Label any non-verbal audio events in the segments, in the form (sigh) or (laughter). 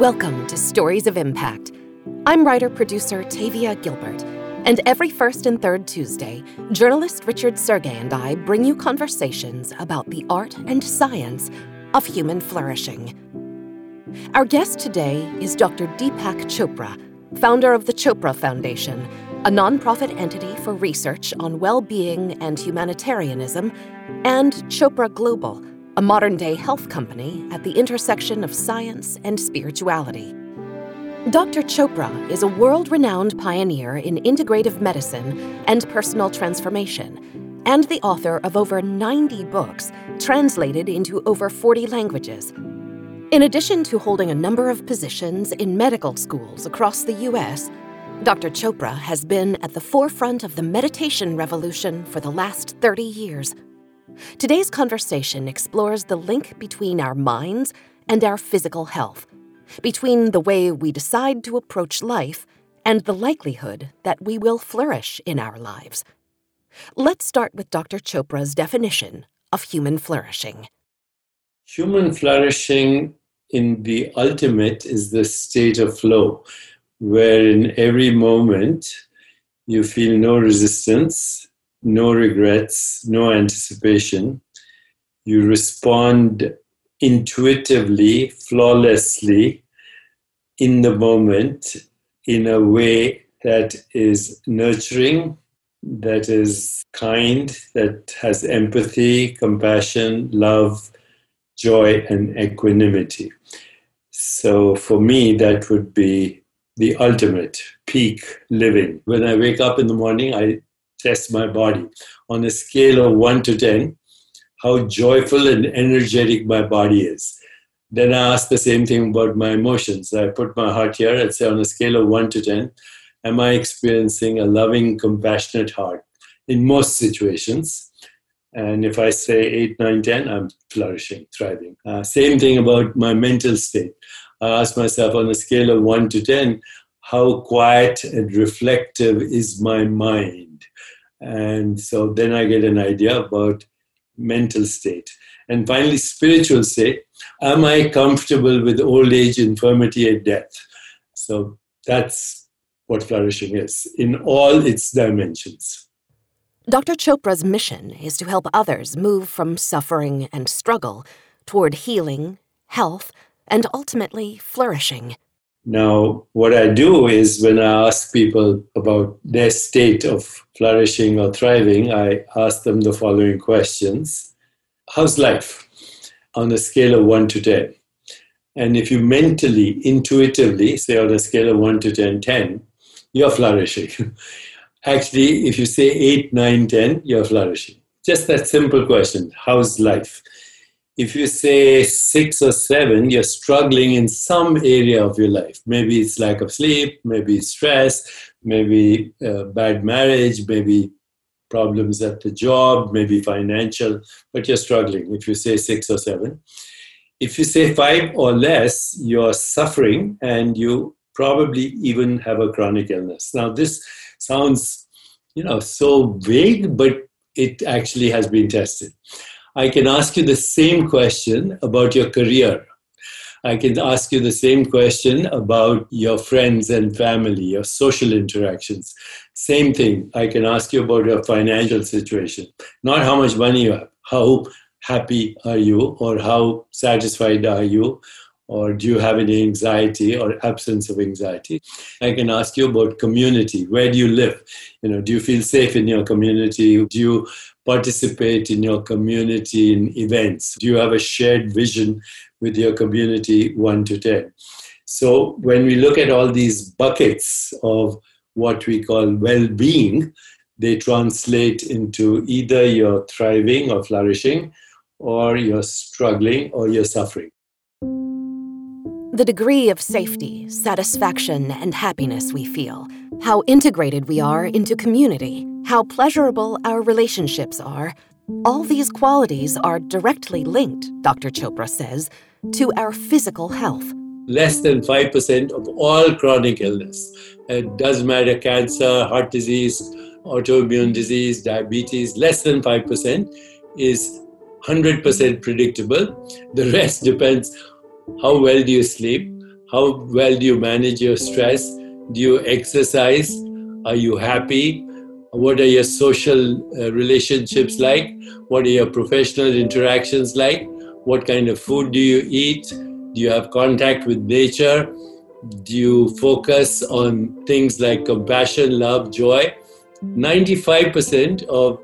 Welcome to Stories of Impact. I'm writer producer Tavia Gilbert, and every first and third Tuesday, journalist Richard Sergay and I bring you conversations about the art and science of human flourishing. Our guest today is Dr. Deepak Chopra, founder of the Chopra Foundation, a nonprofit entity for research on well being and humanitarianism, and Chopra Global a modern day health company at the intersection of science and spirituality. Dr. Chopra is a world renowned pioneer in integrative medicine and personal transformation, and the author of over 90 books translated into over 40 languages. In addition to holding a number of positions in medical schools across the U.S., Dr. Chopra has been at the forefront of the meditation revolution for the last 30 years. Today's conversation explores the link between our minds and our physical health, between the way we decide to approach life and the likelihood that we will flourish in our lives. Let's start with Dr. Chopra's definition of human flourishing. Human flourishing in the ultimate is the state of flow, where in every moment you feel no resistance no regrets, no anticipation. You respond intuitively, flawlessly, in the moment, in a way that is nurturing, that is kind, that has empathy, compassion, love, joy, and equanimity. So for me, that would be the ultimate peak living. When I wake up in the morning, I test my body on a scale of 1 to 10 how joyful and energetic my body is then i ask the same thing about my emotions i put my heart here and say on a scale of 1 to 10 am i experiencing a loving compassionate heart in most situations and if I say 8, 9, 10, I'm flourishing, thriving. Uh, same thing about my mental state. I ask myself on a scale of 1 to 10, how quiet and reflective is my mind? And so then I get an idea about mental state. And finally, spiritual state. Am I comfortable with old age, infirmity, and death? So that's what flourishing is in all its dimensions. Dr. Chopra's mission is to help others move from suffering and struggle toward healing, health, and ultimately flourishing. Now, what I do is when I ask people about their state of flourishing or thriving, I ask them the following questions How's life on a scale of 1 to 10? And if you mentally, intuitively say on a scale of 1 to 10, 10, you're flourishing. (laughs) Actually, if you say 8, 9, 10, you're flourishing. Just that simple question How's life? If you say six or seven, you're struggling in some area of your life. Maybe it's lack of sleep, maybe stress, maybe uh, bad marriage, maybe problems at the job, maybe financial, but you're struggling if you say six or seven. If you say five or less, you're suffering and you probably even have a chronic illness. Now, this sounds, you know, so vague, but it actually has been tested. I can ask you the same question about your career. I can ask you the same question about your friends and family, your social interactions. Same thing. I can ask you about your financial situation. Not how much money you have, how happy are you, or how satisfied are you, or do you have any anxiety or absence of anxiety i can ask you about community where do you live you know do you feel safe in your community do you participate in your community in events? Do you have a shared vision with your community 1 to 10? So when we look at all these buckets of what we call well being, they translate into either you're thriving or flourishing, or you're struggling or you're suffering. The degree of safety, satisfaction, and happiness we feel, how integrated we are into community, how pleasurable our relationships are, all these qualities are directly linked, Dr. Chopra says, to our physical health. Less than 5% of all chronic illness. Uh, it doesn't matter cancer, heart disease, autoimmune disease, diabetes, less than 5% is 100% predictable. The (laughs) rest depends how well do you sleep, How well do you manage your stress? Do you exercise? Are you happy? What are your social uh, relationships like? What are your professional interactions like? What kind of food do you eat? Do you have contact with nature? Do you focus on things like compassion, love, joy? 95% of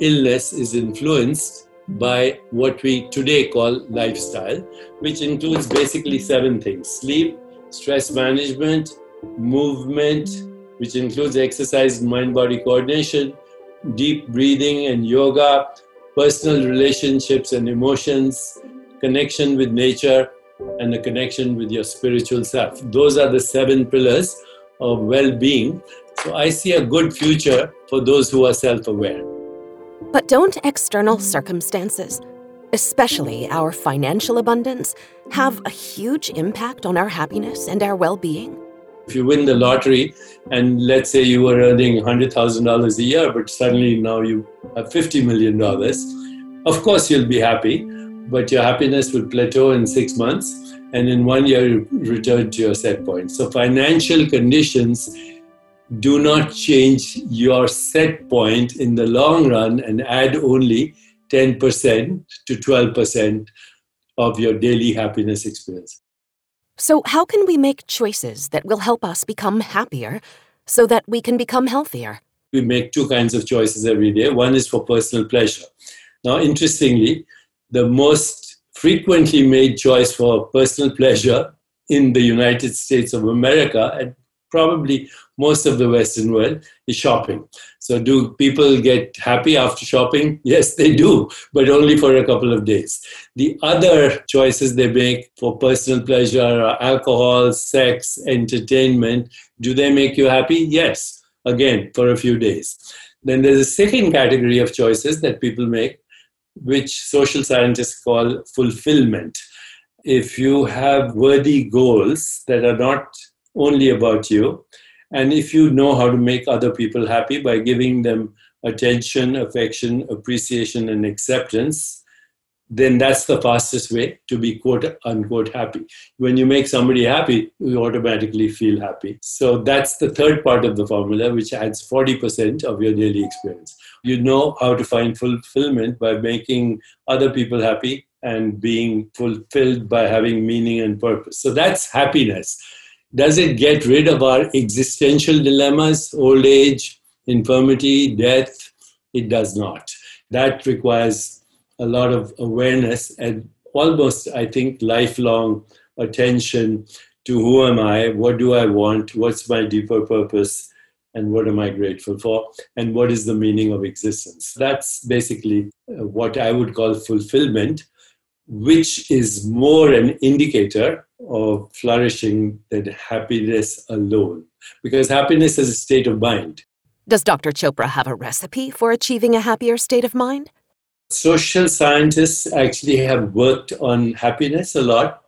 illness is influenced by what we today call lifestyle, which includes basically seven things sleep, stress management, movement, which includes exercise mind body coordination, deep breathing and yoga, personal relationships and emotions, connection with nature, and a connection with your spiritual self. Those are the seven pillars of well being. So I see a good future for those who are self aware. But don't external circumstances, especially our financial abundance, have a huge impact on our happiness and our well being? If you win the lottery and let's say you were earning $100,000 a year, but suddenly now you have $50 million, of course you'll be happy, but your happiness will plateau in six months and in one year you return to your set point. So financial conditions do not change your set point in the long run and add only 10% to 12% of your daily happiness experience. So, how can we make choices that will help us become happier so that we can become healthier? We make two kinds of choices every day. One is for personal pleasure. Now, interestingly, the most frequently made choice for personal pleasure in the United States of America probably most of the Western world is shopping. So, do people get happy after shopping? (laughs) Yes, they do, but only for a couple of days. The other choices they make for personal pleasure are alcohol, sex, entertainment. Do they make you happy? Yes, again, for a few days. Then there's a second category of choices that people make, which social scientists call fulfillment. If you have worthy goals that are not only about you, and if you know how to make other people happy by giving them attention, affection, appreciation, and acceptance, then that's the fastest way to be quote unquote happy. When you make somebody happy, you automatically feel happy. So that's the third part of the formula, which adds 40% of your daily experience. You know how to find fulfillment by making other people happy and being fulfilled by having meaning and purpose. So that's happiness. Does it get rid of our existential dilemmas, old age, infirmity, death? It does not. That requires a lot of awareness and almost, I think, lifelong attention to who am I, what do I want, what's my deeper purpose, and what am I grateful for, and what is the meaning of existence. That's basically uh, what I would call fulfillment, which is more an indicator of flourishing than happiness alone. Because happiness is a state of mind. Does Dr. Chopra have a recipe for achieving a happier state of mind? Social scientists actually have worked on happiness a lot.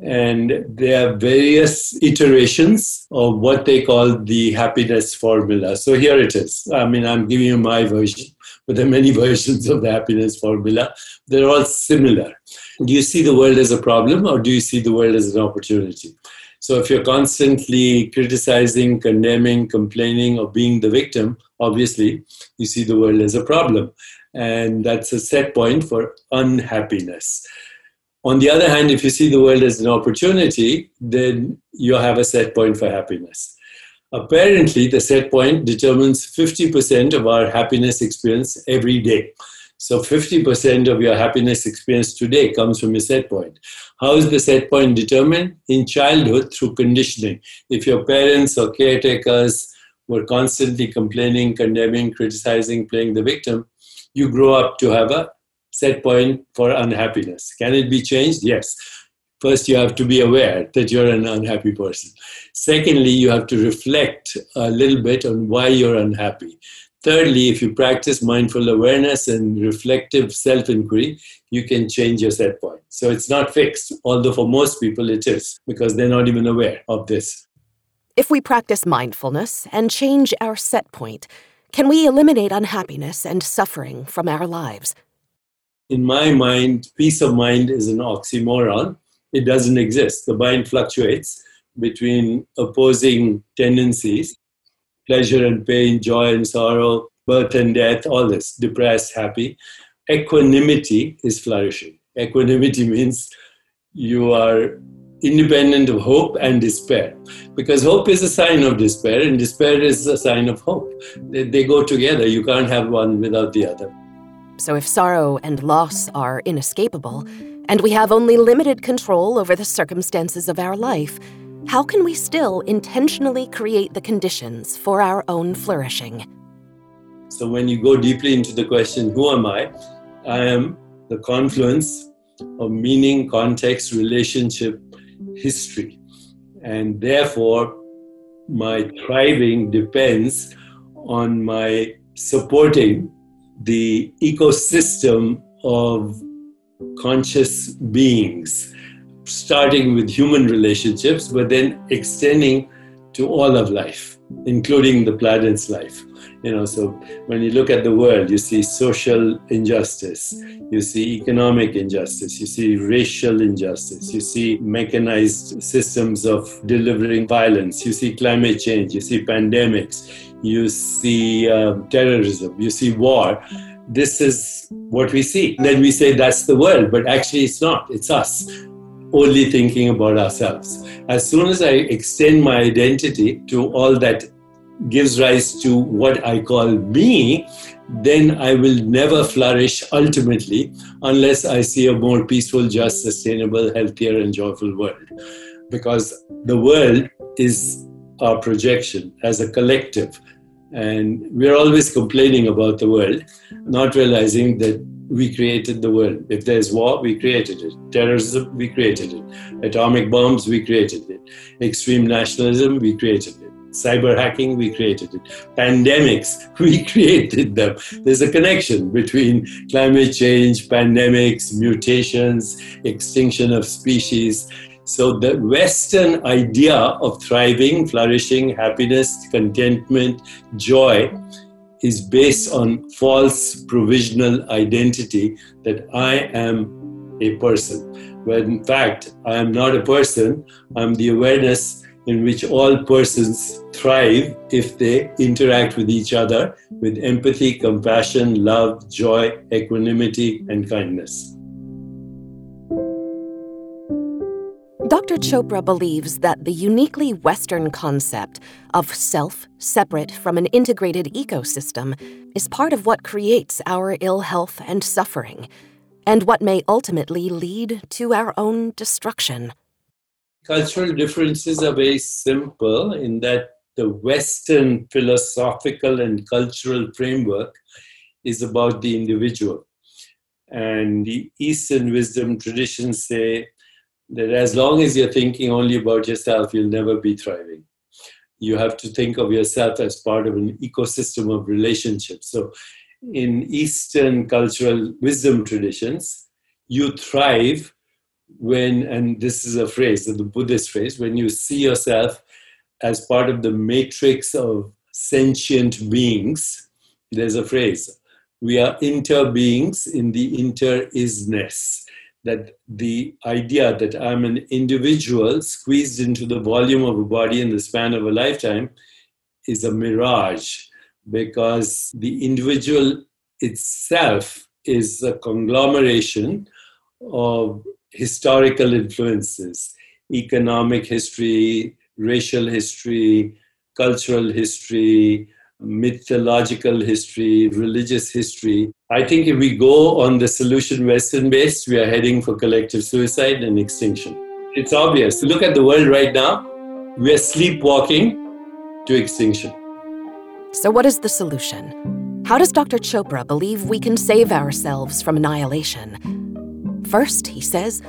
And there are various iterations of what they call the happiness formula. So here it is. I mean, I'm giving you my version, but there are many (laughs) versions of the happiness formula. They're all similar do you see the world as a problem or do you see the world as an opportunity? So if you're constantly criticizing, condemning, complaining, or being the victim, obviously you see the world as a problem. And that's a set point for unhappiness. On the other hand, if you see the world as an opportunity, then you have a set point for happiness. Apparently, the set point determines 50% of our happiness experience every day. So 50% of your happiness experience today comes from your set point. How is the set point determined? In childhood, through conditioning. If your parents or caretakers were constantly complaining, condemning, criticizing, playing the victim, you grow up to have a set point for unhappiness. Can it be changed? Yes. First, you have to be aware that you're an unhappy person. Secondly, you have to reflect a little bit on why you're unhappy. Thirdly, if you practice mindful awareness and reflective self inquiry, you can change your set point. So it's not fixed, although for most people it is, because they're not even aware of this. If we practice mindfulness and change our set point, can we eliminate unhappiness and suffering from our lives? In my mind, peace of mind is an oxymoron it doesn't exist. The mind fluctuates between opposing tendencies pleasure and pain, joy and sorrow, birth and death, all this, depressed, happy. Equanimity is flourishing. Equanimity (laughs) means you are independent of hope and despair. Because hope is a sign of despair, and despair is a sign of hope. They, they, go together. You can't have one without the other. So, if sorrow and loss are inescapable, and we have only limited control over the circumstances of our life, how can we still intentionally create the conditions for our own flourishing? So, when you go deeply into the question, who am I? I am the confluence of meaning, context, relationship, history. And therefore, my thriving depends on my supporting the ecosystem of conscious beings, starting with human relationships, but then extending to all of life, including the planet's life. You know, so when you look at the world, you see social injustice, you see economic injustice, you see racial injustice, you see mechanized systems of delivering violence, you see climate change, you see pandemics, you see uh, terrorism, you see war. This is what we see. Then we say that's the world, but actually it's not, it's us only thinking about ourselves. As soon as I extend my identity to all that gives rise to what I call me, then I will never flourish ultimately unless I see a more peaceful, just, sustainable, healthier, and joyful world. Because the world is our projection as a collective. And we're always complaining about the world, not realizing that we created the world. If there's war, we created it. Terrorism, we created it. Atomic bombs, we created it. Extreme nationalism, we created it cyber hacking, we created it. Pandemics, (laughs) we created them. There's a connection between climate change, pandemics, mutations, extinction of species. So, the Western idea of thriving, flourishing, happiness, contentment, joy is based on false provisional identity that I am a person. When in fact, I am not a person, I'm the awareness in which all persons thrive if they interact with each other with empathy, compassion, love, joy, equanimity, and kindness. Dr. Chopra believes that the uniquely Western concept of self separate from an integrated ecosystem is part of what creates our ill health and suffering, and what may ultimately lead to our own destruction cultural differences are very simple in that the Western philosophical and cultural framework is about the individual. And the Eastern wisdom traditions say that as long as you're thinking only about yourself, you'll never be thriving. You have to think of yourself as part of an ecosystem of relationships. So, in Eastern cultural wisdom traditions, you thrive when, and this is a phrase, the Buddhist phrase, when you see yourself as part of the matrix of sentient beings, there's a phrase, we are inter beings in the inter isness. That the idea that I'm an individual squeezed into the volume of a body in the span of a lifetime is a mirage because the individual itself is a conglomeration of historical influences, economic history, racial history, cultural history, mythological history, religious history. I think if we go on the solution Western based, we are heading for collective suicide and extinction. It's obvious. Look at the world right now. We are sleepwalking to extinction. So, what is the solution? How does Dr. Chopra believe we can save ourselves from annihilation? First, he says,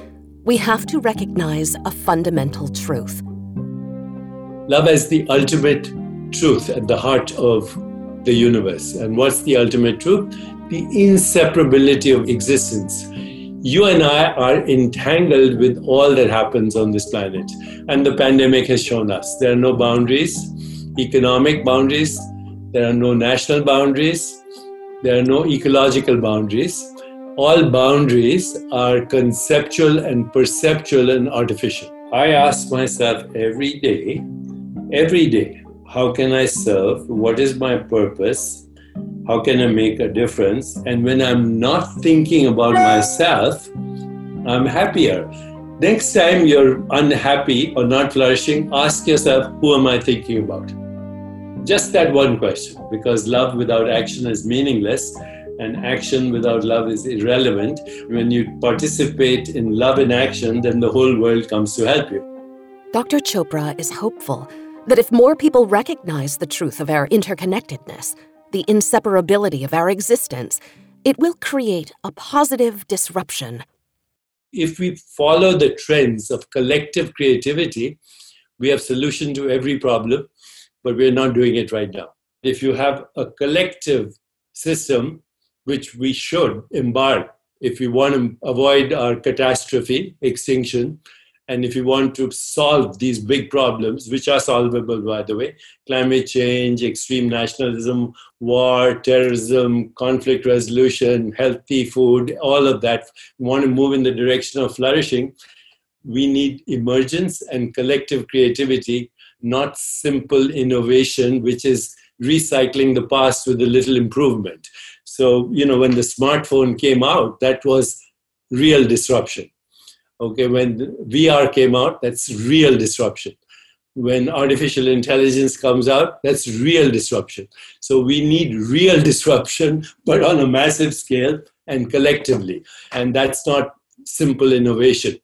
we have to recognize a fundamental truth. Love is the ultimate truth at the heart of the universe. And what's the ultimate truth? The inseparability of existence. You and I are entangled with all that happens on this planet. And the pandemic has shown us there are no boundaries, economic boundaries, there are no national boundaries, there are no ecological boundaries all boundaries are conceptual and perceptual and artificial. I ask myself every day, every day, how can I serve? What is my purpose? How can I make a difference? And when I'm not thinking about myself, I'm happier. Next time you're unhappy or not flourishing, ask yourself, who am I thinking about? Just that one question, because love without action is meaningless and action without love is irrelevant. When you participate in love in action, then the whole world comes to help you. Dr. Chopra is hopeful that if more people recognize the truth of our interconnectedness, the inseparability of our existence, it will create a positive disruption. If we follow the trends of collective creativity, we have solution to every problem, but we're not doing it right now. If you have a collective system, which we should embark if we want to avoid our catastrophe, extinction, and if you want to solve these big problems, which are solvable, by the way climate change, extreme nationalism, war, terrorism, conflict resolution, healthy food, all of that, want to move in the direction of flourishing, we need emergence and collective creativity, not simple innovation, which is recycling the past with a little improvement. So, you know, when the smartphone came out, that was real disruption Okay, when VR came out, that's real disruption. When artificial intelligence comes out, that's real disruption. So we need real disruption, but on a massive scale and collectively. And that's not simple innovation.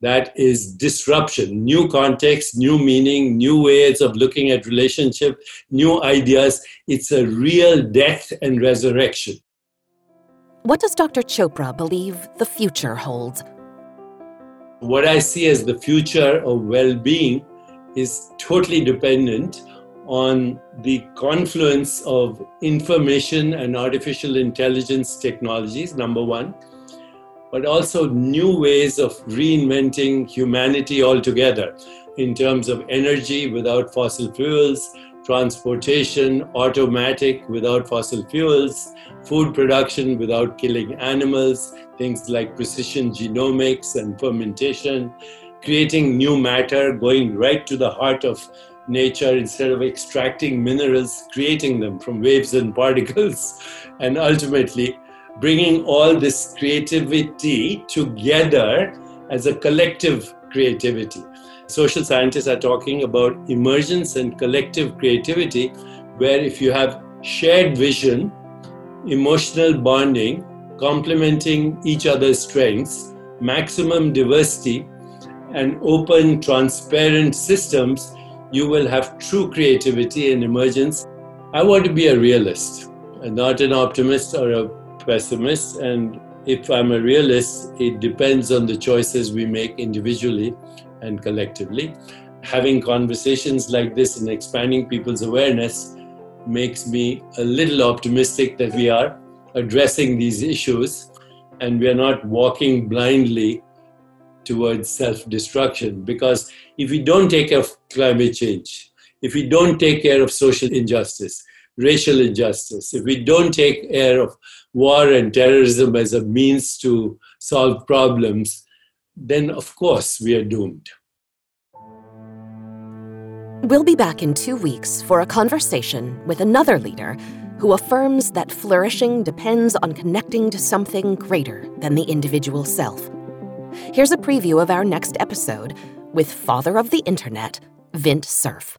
That is disruption, new context, new meaning, new ways of looking at relationship, new ideas. It's a real death and resurrection. What does Dr. Chopra believe the future holds? What I see as the future of well being is totally dependent on the confluence of information and artificial intelligence technologies, number one, but also new ways of reinventing humanity altogether in terms of energy without fossil fuels, transportation, automatic without fossil fuels, food production without killing animals, things like precision genomics and fermentation, creating new matter, going right to the heart of nature instead of extracting minerals, creating them from waves and (laughs) particles, and ultimately bringing all this creativity together as a collective creativity. Social scientists are talking about emergence and collective creativity, where if you have shared vision, emotional bonding, complementing each other's strengths, maximum diversity, and open, transparent systems, you will have true creativity and emergence. I want to be a realist, not an optimist or a pessimist. And if I'm a realist, it depends on the choices we make individually and collectively. Having conversations like this and expanding people's awareness makes me a little optimistic that we are addressing these issues and we are not walking blindly towards self destruction. Because if we don't take care of climate change, if we don't take care of social injustice, racial injustice, if we don't take care of war and terrorism as a means to solve problems, then of course we are doomed. We'll be back in two weeks for a conversation with another leader who affirms that flourishing depends on connecting to something greater than the individual self. Here's a preview of our next episode with father of the internet, Vint Cerf.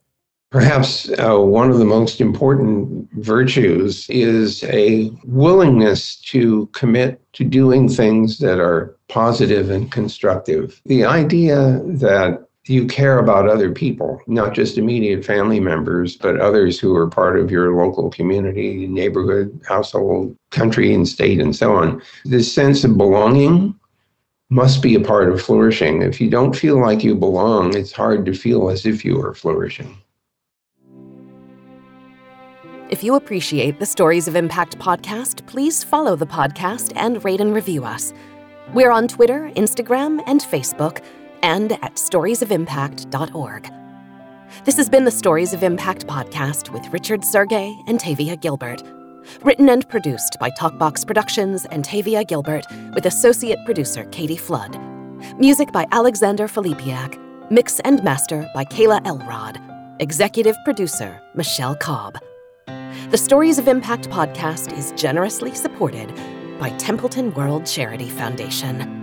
Perhaps uh, one of the most important virtues is a willingness to commit to doing things that are positive and constructive. The idea that you care about other people, not just immediate family members, but others who are part of your local community, neighborhood, household, country, and state, and so on. This sense of belonging must be a part of flourishing. If you don't feel like you belong, it's hard to feel as if you are flourishing. If you appreciate the Stories of Impact podcast, please follow the podcast and rate and review us. We're on Twitter, Instagram, and Facebook, and at storiesofimpact.org. This has been the Stories of Impact podcast with Richard Sergay and Tavia Gilbert. Written and produced by Talkbox Productions and Tavia Gilbert, with associate producer Katie Flood. Music by Alexander Filipiak. Mix and master by Kayla Elrod. Executive producer Michelle Cobb. The Stories of Impact podcast is generously supported by Templeton World Charity Foundation.